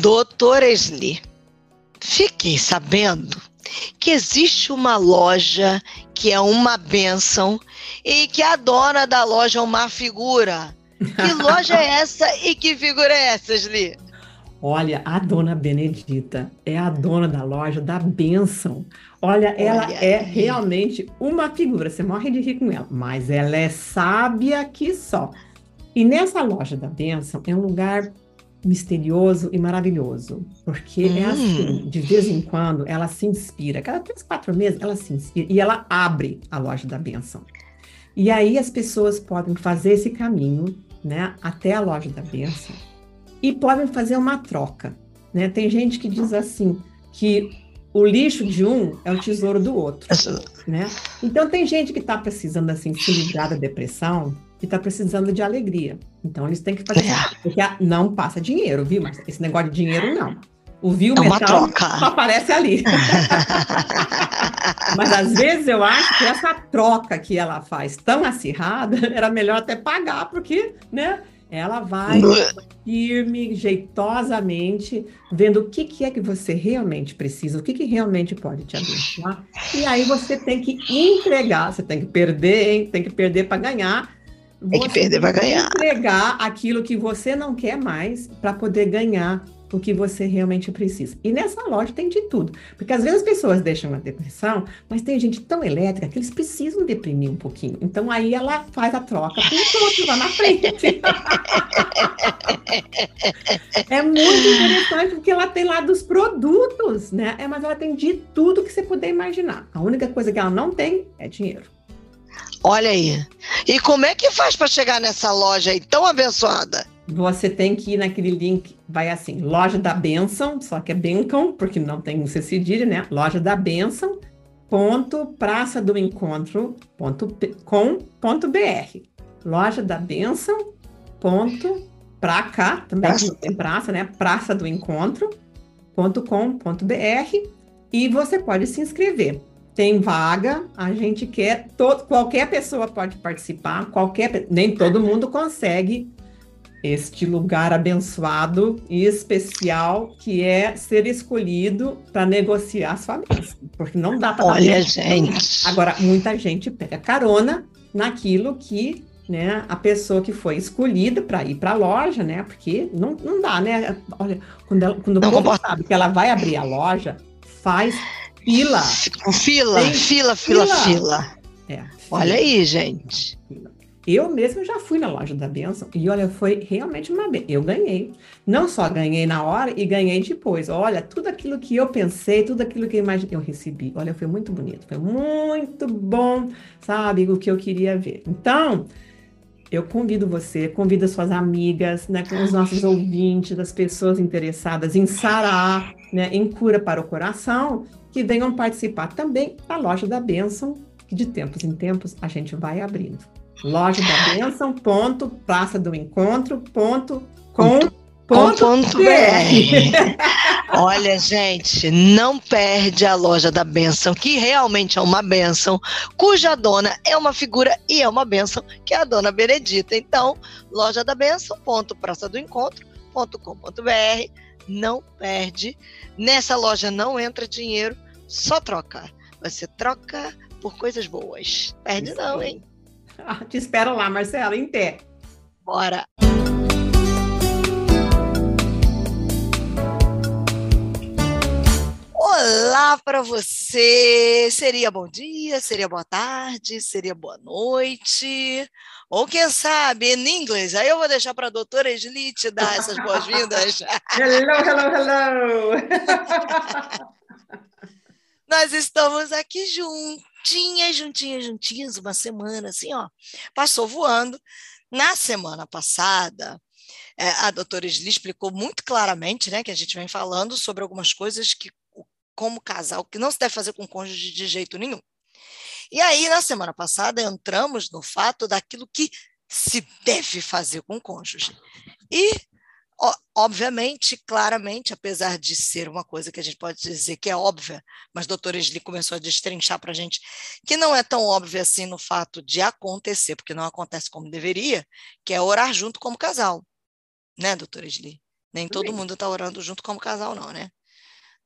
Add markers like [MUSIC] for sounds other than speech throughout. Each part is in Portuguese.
Doutora Esli, fiquei sabendo que existe uma loja que é uma benção e que a dona da loja é uma figura. Que [LAUGHS] loja é essa e que figura é essa, Esli? Olha, a dona Benedita é a dona da loja da benção. Olha, ela Olha é realmente uma figura. Você morre de rir com ela, mas ela é sábia que só. E nessa loja da benção é um lugar misterioso e maravilhoso, porque é hum. é assim, de vez em quando ela se inspira, cada três, quatro meses ela se inspira e ela abre a loja da benção. E aí as pessoas podem fazer esse caminho, né, até a loja da benção e podem fazer uma troca, né? Tem gente que diz assim que o lixo de um é o tesouro do outro, né? Então tem gente que está precisando assim se livrar da depressão e está precisando de alegria. Então eles têm que fazer, é. porque não passa dinheiro, viu? Mas esse negócio de dinheiro não. O viu é metal só aparece ali. [LAUGHS] Mas às vezes eu acho que essa troca que ela faz tão acirrada, [LAUGHS] era melhor até pagar, porque, né? Ela vai firme, jeitosamente, vendo o que, que é que você realmente precisa, o que, que realmente pode te abençoar. E aí você tem que entregar, você tem que perder, hein? Tem que perder para ganhar. Tem que perder para ganhar. Entregar aquilo que você não quer mais para poder ganhar o que você realmente precisa. E nessa loja tem de tudo. Porque às vezes as pessoas deixam a depressão, mas tem gente tão elétrica que eles precisam deprimir um pouquinho. Então aí ela faz a troca com o outro lá na frente. [LAUGHS] é muito interessante porque ela tem lá dos produtos, né? É, mas ela tem de tudo que você puder imaginar. A única coisa que ela não tem é dinheiro. Olha aí. E como é que faz para chegar nessa loja aí tão abençoada? você tem que ir naquele link, vai assim, loja da benção, só que é Bencão, porque não tem um C cedilha, né? Loja da benção, ponto praça do encontro, ponto com, ponto br. Loja da benção, ponto pra cá, também praça. tem praça, né? Praça do encontro, ponto com, ponto br. E você pode se inscrever. Tem vaga, a gente quer, todo, qualquer pessoa pode participar, qualquer, nem todo mundo consegue este lugar abençoado e especial que é ser escolhido para negociar sua mesa, porque não dá para Olha, gente. Agora muita gente pega carona naquilo que, né, a pessoa que foi escolhida para ir para a loja, né? Porque não, não dá, né? Olha, quando, ela, quando não o povo sabe que ela vai abrir a loja, faz fila. Fila, fila, fila, fila. fila. É, fila. Olha aí, gente. Eu mesma já fui na loja da benção e olha, foi realmente uma benção. Eu ganhei. Não só ganhei na hora e ganhei depois. Olha, tudo aquilo que eu pensei, tudo aquilo que eu imaginei, eu recebi. Olha, foi muito bonito, foi muito bom, sabe? O que eu queria ver. Então, eu convido você, convido as suas amigas, né, com os nossos ouvintes, das pessoas interessadas em sarar, né, em cura para o coração, que venham participar também da loja da bênção, que de tempos em tempos a gente vai abrindo. Loja da Bênção, ponto, Praça do Encontro, ponto, com, ponto, ponto BR. [LAUGHS] Olha, gente, não perde a Loja da Bênção, que realmente é uma bênção, cuja dona é uma figura e é uma bênção, que é a dona Benedita. Então, Loja da Bênção, ponto, Praça do Encontro, ponto com, ponto BR, não perde. Nessa loja não entra dinheiro, só troca. Você troca por coisas boas. Perde Isso não, hein? Te espero lá, Marcela, em pé. Bora! Olá para você! Seria bom dia, seria boa tarde, seria boa noite, ou quem sabe em inglês. Aí eu vou deixar para a doutora Esli te dar essas boas-vindas. [LAUGHS] hello, hello, hello! [LAUGHS] Nós estamos aqui juntinhas, juntinhas, juntinhas, uma semana assim, ó, passou voando. Na semana passada, é, a doutora Esli explicou muito claramente, né, que a gente vem falando sobre algumas coisas que, como casal, que não se deve fazer com cônjuge de jeito nenhum. E aí, na semana passada, entramos no fato daquilo que se deve fazer com o cônjuge. E Obviamente, claramente, apesar de ser uma coisa que a gente pode dizer que é óbvia, mas a doutora Esli começou a destrinchar para a gente que não é tão óbvio assim no fato de acontecer, porque não acontece como deveria, que é orar junto como casal. Né, doutora Esli? Nem todo mundo está orando junto como casal, não, né?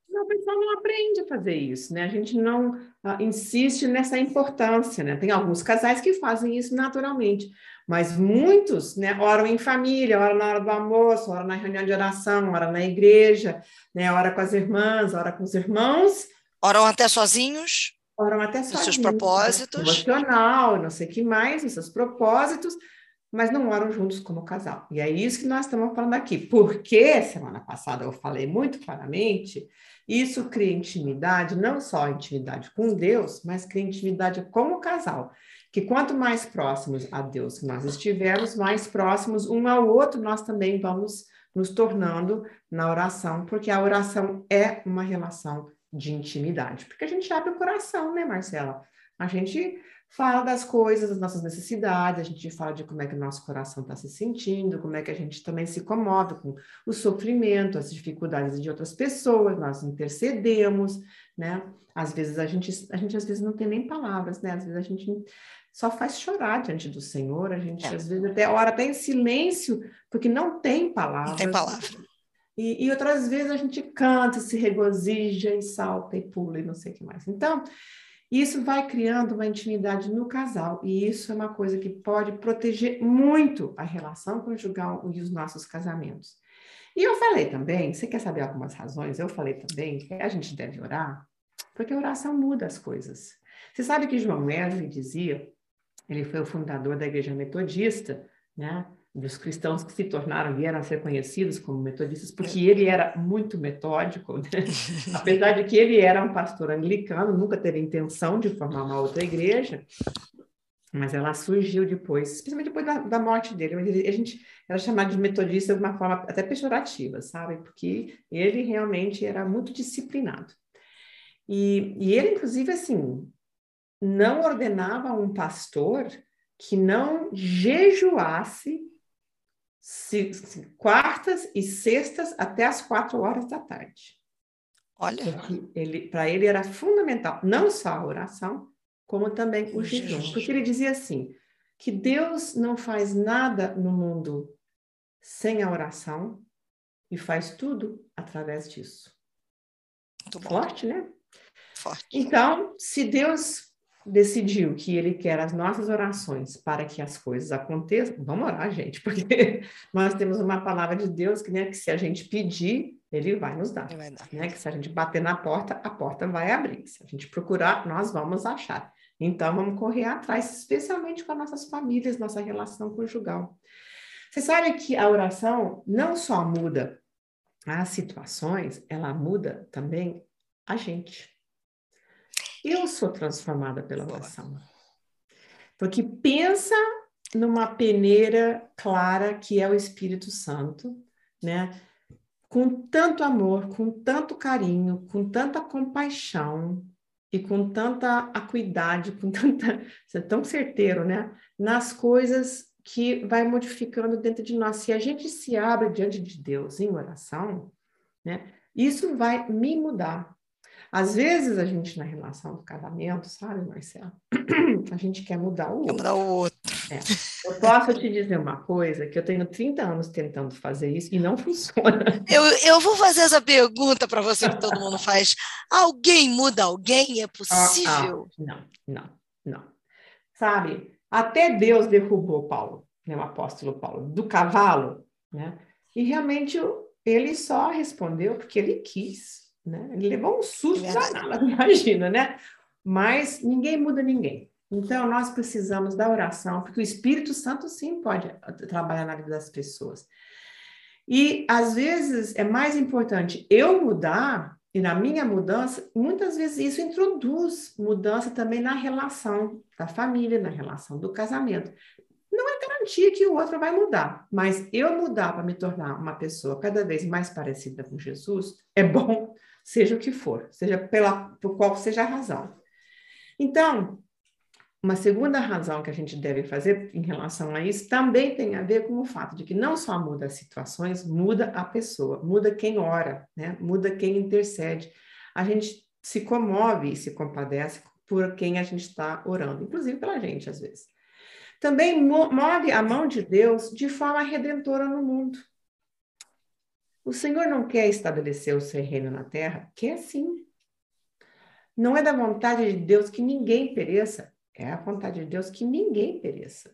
Não, o pessoal não aprende a fazer isso, né? A gente não uh, insiste nessa importância, né? Tem alguns casais que fazem isso naturalmente, mas muitos, né, oram em família, oram na hora do almoço, oram na reunião de oração, oram na igreja, né, oram com as irmãs, oram com os irmãos. Oram até sozinhos? Oram até sozinhos. Nos seus propósitos. Emocional, não sei o que mais, nos seus propósitos, mas não oram juntos como casal. E é isso que nós estamos falando aqui. Porque semana passada eu falei muito claramente isso cria intimidade, não só intimidade com Deus, mas cria intimidade com o casal. Que quanto mais próximos a Deus nós estivermos, mais próximos um ao outro nós também vamos nos tornando na oração, porque a oração é uma relação de intimidade. Porque a gente abre o coração, né, Marcela? A gente fala das coisas, das nossas necessidades, a gente fala de como é que o nosso coração está se sentindo, como é que a gente também se comove com o sofrimento, as dificuldades de outras pessoas, nós intercedemos, né? Às vezes a gente, a gente às vezes não tem nem palavras, né? Às vezes a gente só faz chorar diante do Senhor, a gente é. às vezes até ora até em silêncio, porque não tem palavras. Não tem palavra. E, e outras vezes a gente canta, se regozija e salta e pula e não sei o que mais. Então, isso vai criando uma intimidade no casal, e isso é uma coisa que pode proteger muito a relação conjugal e os nossos casamentos. E eu falei também, você quer saber algumas razões? Eu falei também que a gente deve orar, porque a oração muda as coisas. Você sabe que João Wesley dizia, ele foi o fundador da Igreja Metodista, né? Dos cristãos que se tornaram, vieram a ser conhecidos como metodistas, porque ele era muito metódico, né? [LAUGHS] apesar de que ele era um pastor anglicano, nunca teve intenção de formar uma outra igreja, mas ela surgiu depois, especialmente depois da, da morte dele. A gente era chamado de metodista de uma forma até pejorativa, sabe? Porque ele realmente era muito disciplinado. E, e ele, inclusive, assim, não ordenava um pastor que não jejuasse se, se, quartas e sextas até as quatro horas da tarde. Olha. Ele, para ele era fundamental não só a oração, como também o jejum, porque ele dizia assim que Deus não faz nada no mundo sem a oração e faz tudo através disso. Forte, né? Forte. Então, se Deus decidiu que ele quer as nossas orações para que as coisas aconteçam, vamos orar, gente, [LAUGHS] porque nós temos uma palavra de Deus que, né, que se a gente pedir, ele vai nos dar, vai dar. Né? Que se a gente bater na porta, a porta vai abrir. Se a gente procurar, nós vamos achar. Então, vamos correr atrás, especialmente com as nossas famílias, nossa relação conjugal. Você sabe que a oração não só muda as situações, ela muda também a gente. Eu sou transformada pela oração. Porque pensa numa peneira clara que é o Espírito Santo, né? Com tanto amor, com tanto carinho, com tanta compaixão e com tanta acuidade, com tanta, [LAUGHS] é tão certeiro, né? Nas coisas que vai modificando dentro de nós. Se a gente se abre diante de Deus em oração, né? Isso vai me mudar. Às vezes a gente, na relação do casamento, sabe, Marcela? [CLEARS THROAT] A gente quer mudar o outro. Quer mudar o outro. É. Eu posso te dizer uma coisa, que eu tenho 30 anos tentando fazer isso e não [LAUGHS] funciona. Eu, eu vou fazer essa pergunta para você que todo mundo faz. Alguém muda alguém? É possível? Ah, ah, não, não, não. Sabe, até Deus derrubou Paulo, né, o apóstolo Paulo, do cavalo, né? E realmente ele só respondeu porque ele quis. Né? Ele levou um susto é danado, [LAUGHS] imagina, né? Mas ninguém muda ninguém. Então, nós precisamos da oração, porque o Espírito Santo sim pode trabalhar na vida das pessoas. E, às vezes, é mais importante eu mudar, e na minha mudança, muitas vezes isso introduz mudança também na relação da família, na relação do casamento. Não é garantia que o outro vai mudar, mas eu mudar para me tornar uma pessoa cada vez mais parecida com Jesus é bom seja o que for, seja pela por qual seja a razão. Então, uma segunda razão que a gente deve fazer em relação a isso também tem a ver com o fato de que não só muda as situações, muda a pessoa, muda quem ora, né? muda quem intercede. A gente se comove e se compadece por quem a gente está orando, inclusive pela gente, às vezes. Também move a mão de Deus de forma redentora no mundo. O Senhor não quer estabelecer o seu reino na terra? Quer sim. Não é da vontade de Deus que ninguém pereça, é a vontade de Deus que ninguém pereça.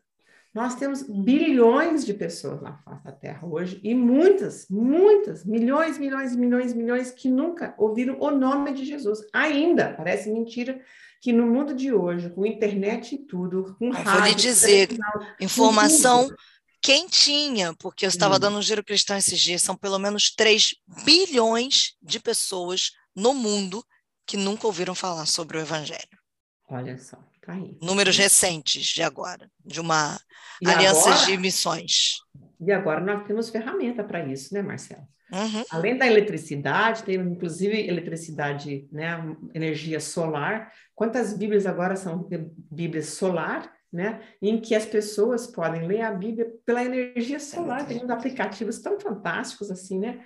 Nós temos bilhões de pessoas na face da Terra hoje e muitas, muitas, milhões, milhões, milhões, milhões que nunca ouviram o nome de Jesus. Ainda, parece mentira que no mundo de hoje, com internet e tudo, com rádio... Vou lhe dizer, informação quentinha, porque eu estava hum. dando um giro cristão esses dias, são pelo menos 3 bilhões de pessoas no mundo que nunca ouviram falar sobre o Evangelho. Olha só. Tá aí. Números recentes de agora, de uma e aliança agora, de missões. E agora nós temos ferramenta para isso, né, Marcelo? Uhum. Além da eletricidade, tem inclusive eletricidade, né, energia solar. Quantas Bíblias agora são Bíblias solar, né, em que as pessoas podem ler a Bíblia pela energia solar? É tem uns aplicativos tão fantásticos assim, né?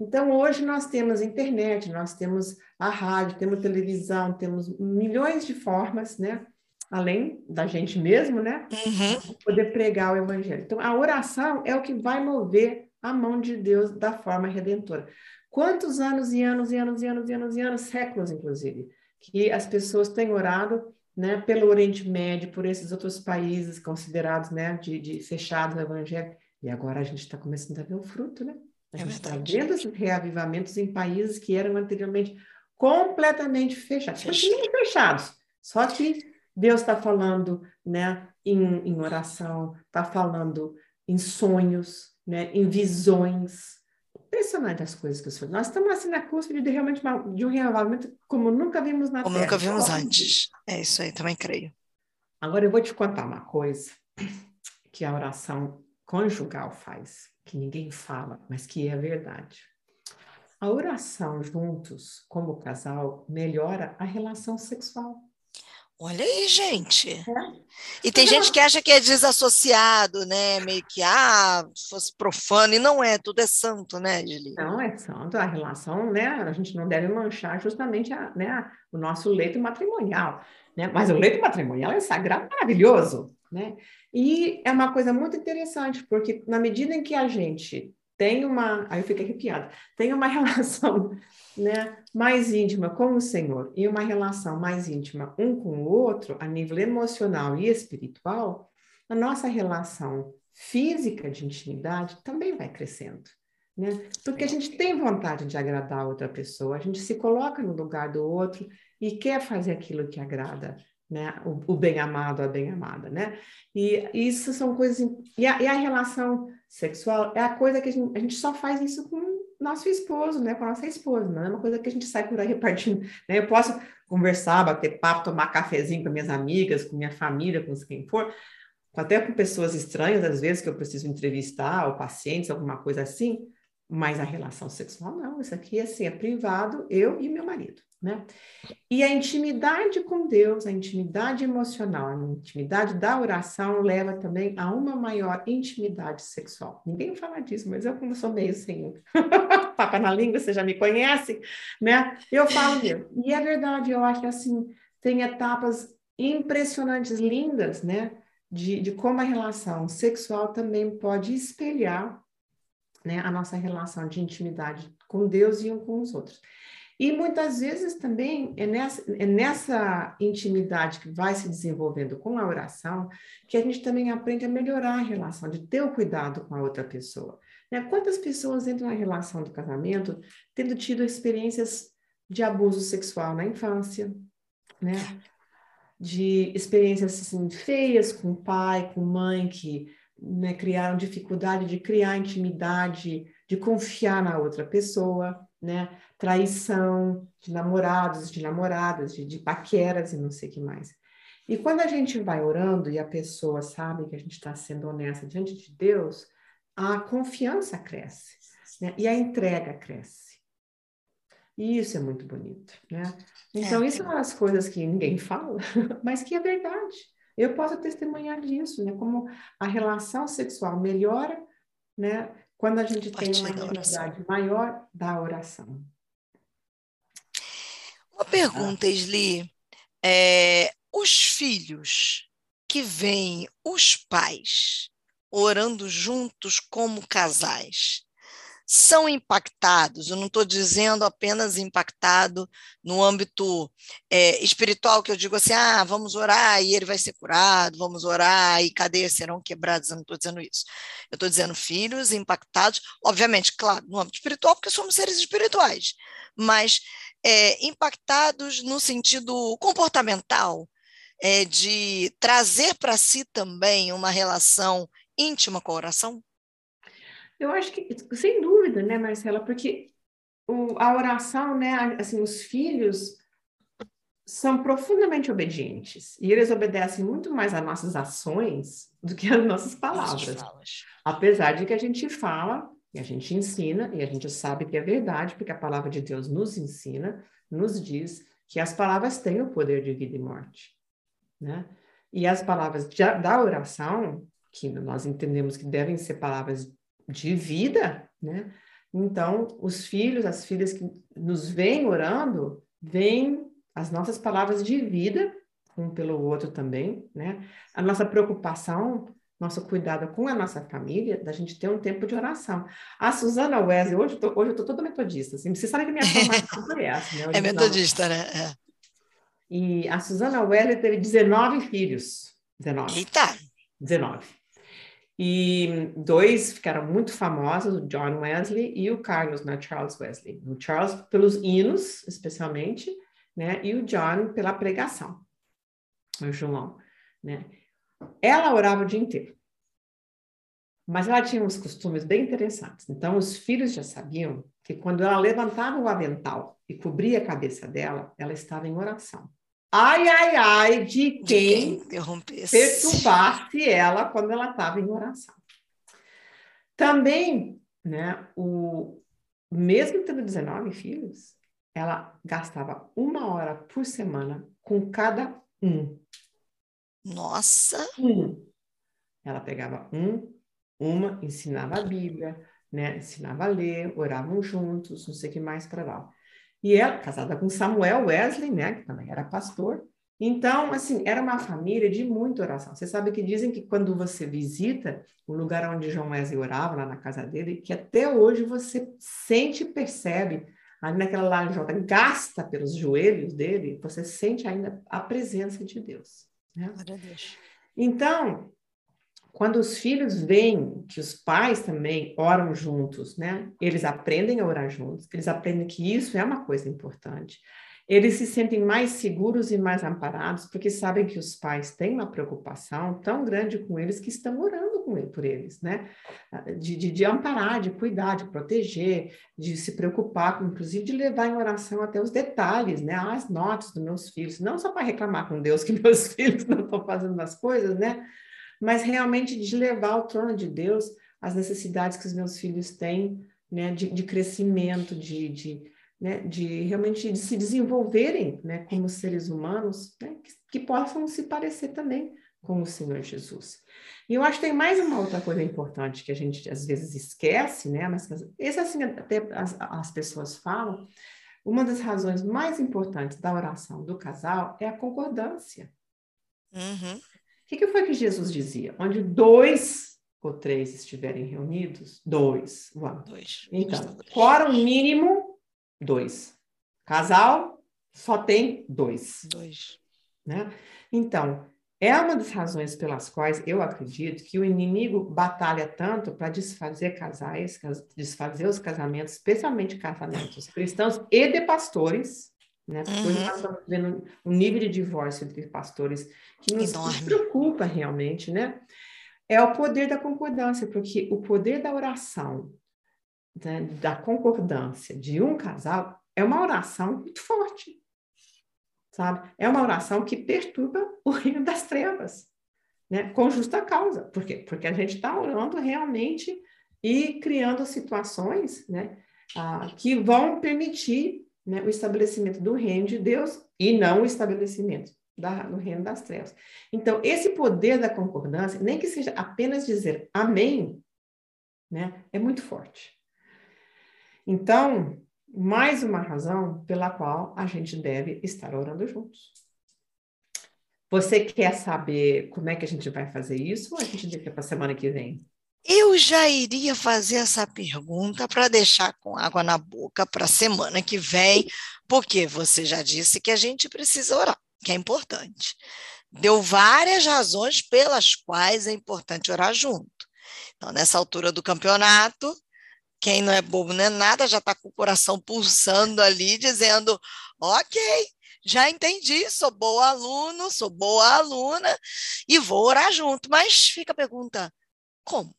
Então, hoje nós temos internet, nós temos a rádio, temos televisão, temos milhões de formas, né, além da gente mesmo, né? Uhum. Poder pregar o evangelho. Então, a oração é o que vai mover a mão de Deus da forma redentora. Quantos anos e anos e anos e anos e anos e anos, séculos inclusive, que as pessoas têm orado, né, pelo Oriente Médio, por esses outros países considerados, né, de, de fechados no evangelho. E agora a gente está começando a ver o fruto, né? A é gente está vendo os reavivamentos em países que eram anteriormente completamente fechados. Continuam fechados, só que Deus está falando né, em, em oração, está falando em sonhos, né, em visões. Impressionante as coisas que o Senhor. Nós estamos assim na cúspide de realmente uma, de um reavivamento como nunca vimos na como Terra. Como nunca vimos antes. É isso aí, também creio. Agora eu vou te contar uma coisa que a oração conjugal faz, que ninguém fala, mas que é verdade. A oração juntos, como casal, melhora a relação sexual. Olha aí, gente. É. E tem gente que acha que é desassociado, né? Meio que, ah, fosse profano, e não é, tudo é santo, né, Gili? Não, é santo, a relação, né? A gente não deve manchar justamente a, né, o nosso leito matrimonial, né? Mas o leito matrimonial é sagrado, maravilhoso, né? E é uma coisa muito interessante, porque na medida em que a gente tem uma, aí eu fiquei arrepiada, tem uma [LAUGHS] relação né, mais íntima com o Senhor e uma relação mais íntima um com o outro, a nível emocional e espiritual, a nossa relação física de intimidade também vai crescendo. Né? Porque a gente tem vontade de agradar a outra pessoa, a gente se coloca no lugar do outro e quer fazer aquilo que agrada né? O, o bem amado, a bem amada, né? E, isso são coisas. E a, e a, relação sexual é a coisa que a gente, a gente só faz isso com nosso esposo, né? Com a nossa esposa, não é uma coisa que a gente sai por aí [LAUGHS] repartindo. Né? Eu posso conversar, bater papo, tomar cafezinho com minhas amigas, com minha família, com quem for, até com pessoas estranhas, às vezes, que eu preciso entrevistar, ou pacientes, alguma coisa assim, mas a relação sexual não, isso aqui assim, é privado, eu e meu marido né? E a intimidade com Deus, a intimidade emocional, a intimidade da oração leva também a uma maior intimidade sexual. Ninguém fala disso, mas eu como sou meio sem [LAUGHS] papa na língua, você já me conhece, né? Eu falo mesmo. E é verdade, eu acho que assim, tem etapas impressionantes, lindas, né? De, de como a relação sexual também pode espelhar né, a nossa relação de intimidade com Deus e um com os outros. E muitas vezes também é nessa, é nessa intimidade que vai se desenvolvendo com a oração que a gente também aprende a melhorar a relação, de ter o cuidado com a outra pessoa. Né? Quantas pessoas entram na relação do casamento tendo tido experiências de abuso sexual na infância, né? de experiências assim, feias com pai, com mãe, que né, criaram dificuldade de criar intimidade, de confiar na outra pessoa né? Traição de namorados, de namoradas, de, de paqueras e não sei o que mais. E quando a gente vai orando e a pessoa sabe que a gente está sendo honesta diante de Deus, a confiança cresce, né? E a entrega cresce. E isso é muito bonito, né? Então, é. isso é uma das coisas que ninguém fala, [LAUGHS] mas que é verdade. Eu posso testemunhar disso, né? Como a relação sexual melhora, né? quando a gente tem uma intimidade maior da oração. Uma pergunta, Esli. É, os filhos que veem os pais orando juntos como casais, são impactados, eu não estou dizendo apenas impactado no âmbito é, espiritual, que eu digo assim, ah, vamos orar e ele vai ser curado, vamos orar e cadeias serão quebradas, eu não estou dizendo isso. Eu estou dizendo filhos impactados, obviamente, claro, no âmbito espiritual, porque somos seres espirituais, mas é, impactados no sentido comportamental, é, de trazer para si também uma relação íntima com a oração? Eu acho que, sem dúvida, né, Marcela, porque o, a oração, né, assim, os filhos são profundamente obedientes e eles obedecem muito mais às nossas ações do que às nossas palavras. Apesar de que a gente fala e a gente ensina e a gente sabe que é verdade, porque a palavra de Deus nos ensina, nos diz que as palavras têm o poder de vida e morte, né? E as palavras de, da oração, que nós entendemos que devem ser palavras de vida, né? Então, os filhos, as filhas que nos vêm orando, vêm as nossas palavras de vida, um pelo outro também, né? A nossa preocupação, nosso cuidado com a nossa família, da gente ter um tempo de oração. A Suzana Wesley, hoje eu tô, hoje eu tô toda metodista, assim, você sabe que minha formação foi essa, né? [LAUGHS] é metodista, né? É. E a Suzana Wesley teve 19 filhos. 19. Eita! 19. E dois ficaram muito famosos, o John Wesley e o Carlos, né, Charles Wesley. O Charles pelos hinos, especialmente, né, e o John pela pregação, o João, né. Ela orava o dia inteiro, mas ela tinha uns costumes bem interessantes. Então, os filhos já sabiam que quando ela levantava o avental e cobria a cabeça dela, ela estava em oração. Ai, ai, ai, de quem, de quem perturbasse ela quando ela estava em oração. Também, né, o, mesmo tendo 19 filhos, ela gastava uma hora por semana com cada um. Nossa! Um. Ela pegava um, uma, ensinava a Bíblia, né, ensinava a ler, oravam juntos, não sei o que mais para lá. E ela, casada com Samuel Wesley, né, que também era pastor. Então, assim, era uma família de muita oração. Você sabe que dizem que quando você visita o lugar onde João Wesley orava, lá na casa dele, que até hoje você sente e percebe, ali naquela lajota, gasta pelos joelhos dele, você sente ainda a presença de Deus. Né? Então, quando os filhos veem que os pais também oram juntos, né? Eles aprendem a orar juntos, eles aprendem que isso é uma coisa importante. Eles se sentem mais seguros e mais amparados, porque sabem que os pais têm uma preocupação tão grande com eles que estão orando com ele, por eles, né? De, de, de amparar, de cuidar, de proteger, de se preocupar, inclusive de levar em oração até os detalhes, né? As notas dos meus filhos, não só para reclamar com Deus que [LAUGHS] meus filhos não estão fazendo as coisas, né? Mas realmente de levar ao trono de Deus as necessidades que os meus filhos têm, né, de, de crescimento, de, de, né, de realmente de se desenvolverem, né, como seres humanos, né, que, que possam se parecer também com o Senhor Jesus. E eu acho que tem mais uma outra coisa importante que a gente às vezes esquece, né, mas esse assim até as, as pessoas falam, uma das razões mais importantes da oração do casal é a concordância. Uhum que, que foi que Jesus dizia? Onde dois ou três estiverem reunidos, dois. Uau. Dois. Então, quórum mínimo, dois. Casal, só tem dois. Dois. Né? Então, é uma das razões pelas quais eu acredito que o inimigo batalha tanto para desfazer casais, desfazer os casamentos, especialmente casamentos cristãos e de pastores, né? Uhum. Hoje nós estamos vendo um nível de divórcio entre pastores que nos, nos preocupa realmente, né? É o poder da concordância, porque o poder da oração, né, da concordância de um casal, é uma oração muito forte, sabe? É uma oração que perturba o reino das trevas, né? Com justa causa. Por quê? Porque a gente está orando realmente e criando situações, né? Ah, que vão permitir né, o estabelecimento do reino de Deus e não o estabelecimento da, do reino das trevas. Então, esse poder da concordância, nem que seja apenas dizer amém, né, é muito forte. Então, mais uma razão pela qual a gente deve estar orando juntos. Você quer saber como é que a gente vai fazer isso ou a gente deixa para a semana que vem? Eu já iria fazer essa pergunta para deixar com água na boca para a semana que vem, porque você já disse que a gente precisa orar, que é importante. Deu várias razões pelas quais é importante orar junto. Então, nessa altura do campeonato, quem não é bobo não é nada, já está com o coração pulsando ali, dizendo: ok, já entendi, sou boa aluno, sou boa aluna e vou orar junto. Mas fica a pergunta: como?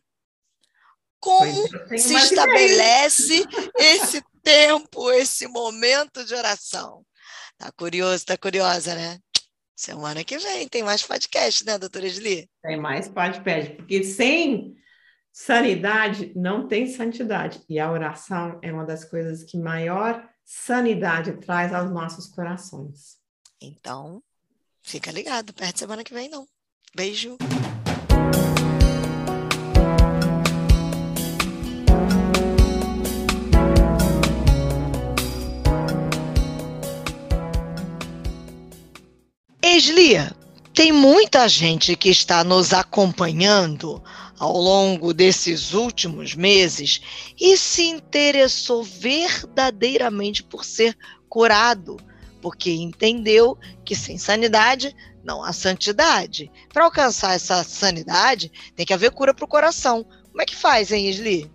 Como é, se estabelece esse tempo, esse momento de oração? Tá curioso, tá curiosa, né? Semana que vem tem mais podcast, né, doutora Esli? Tem mais podcast, porque sem sanidade não tem santidade. E a oração é uma das coisas que maior sanidade traz aos nossos corações. Então, fica ligado, perto semana que vem não. Beijo. Eslia, tem muita gente que está nos acompanhando ao longo desses últimos meses e se interessou verdadeiramente por ser curado, porque entendeu que sem sanidade não há santidade. Para alcançar essa sanidade, tem que haver cura para o coração. Como é que faz, hein, Isli?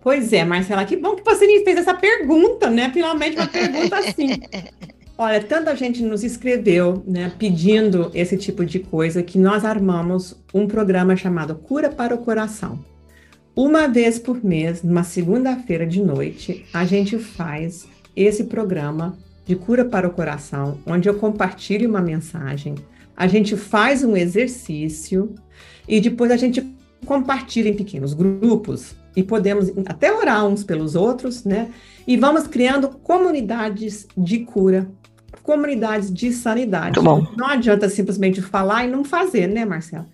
Pois é, Marcela, que bom que você me fez essa pergunta, né? Finalmente uma pergunta assim. [LAUGHS] Olha, tanta gente nos escreveu, né, pedindo esse tipo de coisa que nós armamos um programa chamado Cura para o Coração. Uma vez por mês, numa segunda-feira de noite, a gente faz esse programa de cura para o coração, onde eu compartilho uma mensagem, a gente faz um exercício e depois a gente compartilha em pequenos grupos e podemos até orar uns pelos outros, né? E vamos criando comunidades de cura comunidades de sanidade. Não adianta simplesmente falar e não fazer, né, Marcelo?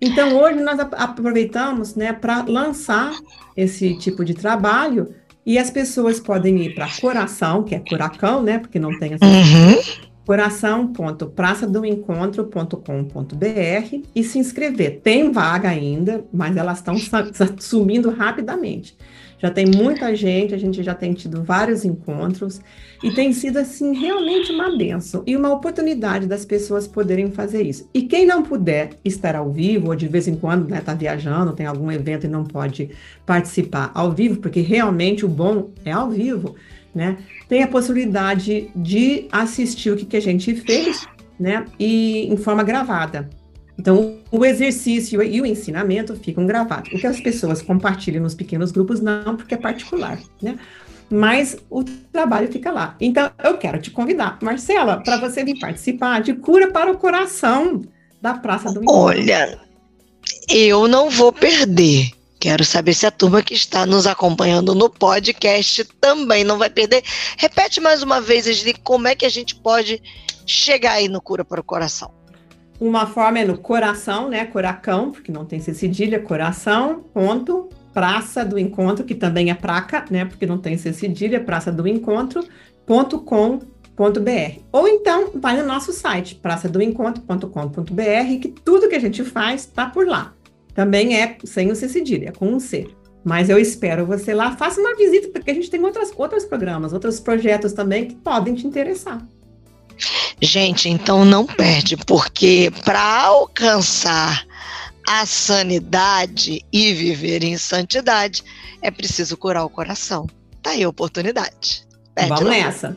Então, hoje nós aproveitamos né, para lançar esse tipo de trabalho e as pessoas podem ir para Coração, que é Curacão, né? Porque não tem essa. Uhum. Coração.praçadoencontro.com.br e se inscrever. Tem vaga ainda, mas elas estão sumindo rapidamente. Já tem muita gente, a gente já tem tido vários encontros e tem sido assim realmente uma benção e uma oportunidade das pessoas poderem fazer isso. E quem não puder estar ao vivo ou de vez em quando né, tá viajando, tem algum evento e não pode participar ao vivo, porque realmente o bom é ao vivo, né? Tem a possibilidade de assistir o que, que a gente fez, né? E em forma gravada. Então, o exercício e o ensinamento ficam gravados. O que as pessoas compartilham nos pequenos grupos, não, porque é particular, né? Mas o trabalho fica lá. Então, eu quero te convidar, Marcela, para você vir participar de Cura para o Coração da Praça do Encontro. Olha, eu não vou perder. Quero saber se a turma que está nos acompanhando no podcast também não vai perder. Repete mais uma vez, Esli, como é que a gente pode chegar aí no Cura para o Coração? Uma forma é no coração, né? Coracão, porque não tem cedilha, coração, ponto, praça do encontro, que também é praca, né? Porque não tem cedilha, praça do encontro, ponto com, br. Ou então, vai no nosso site, praçadoencontro.com.br, que tudo que a gente faz está por lá. Também é sem o C cedilha, com um C. Mas eu espero você lá. Faça uma visita, porque a gente tem outras, outros programas, outros projetos também que podem te interessar. Gente, então não perde, porque para alcançar a sanidade e viver em santidade, é preciso curar o coração. Tá aí a oportunidade. Perde Vamos nessa.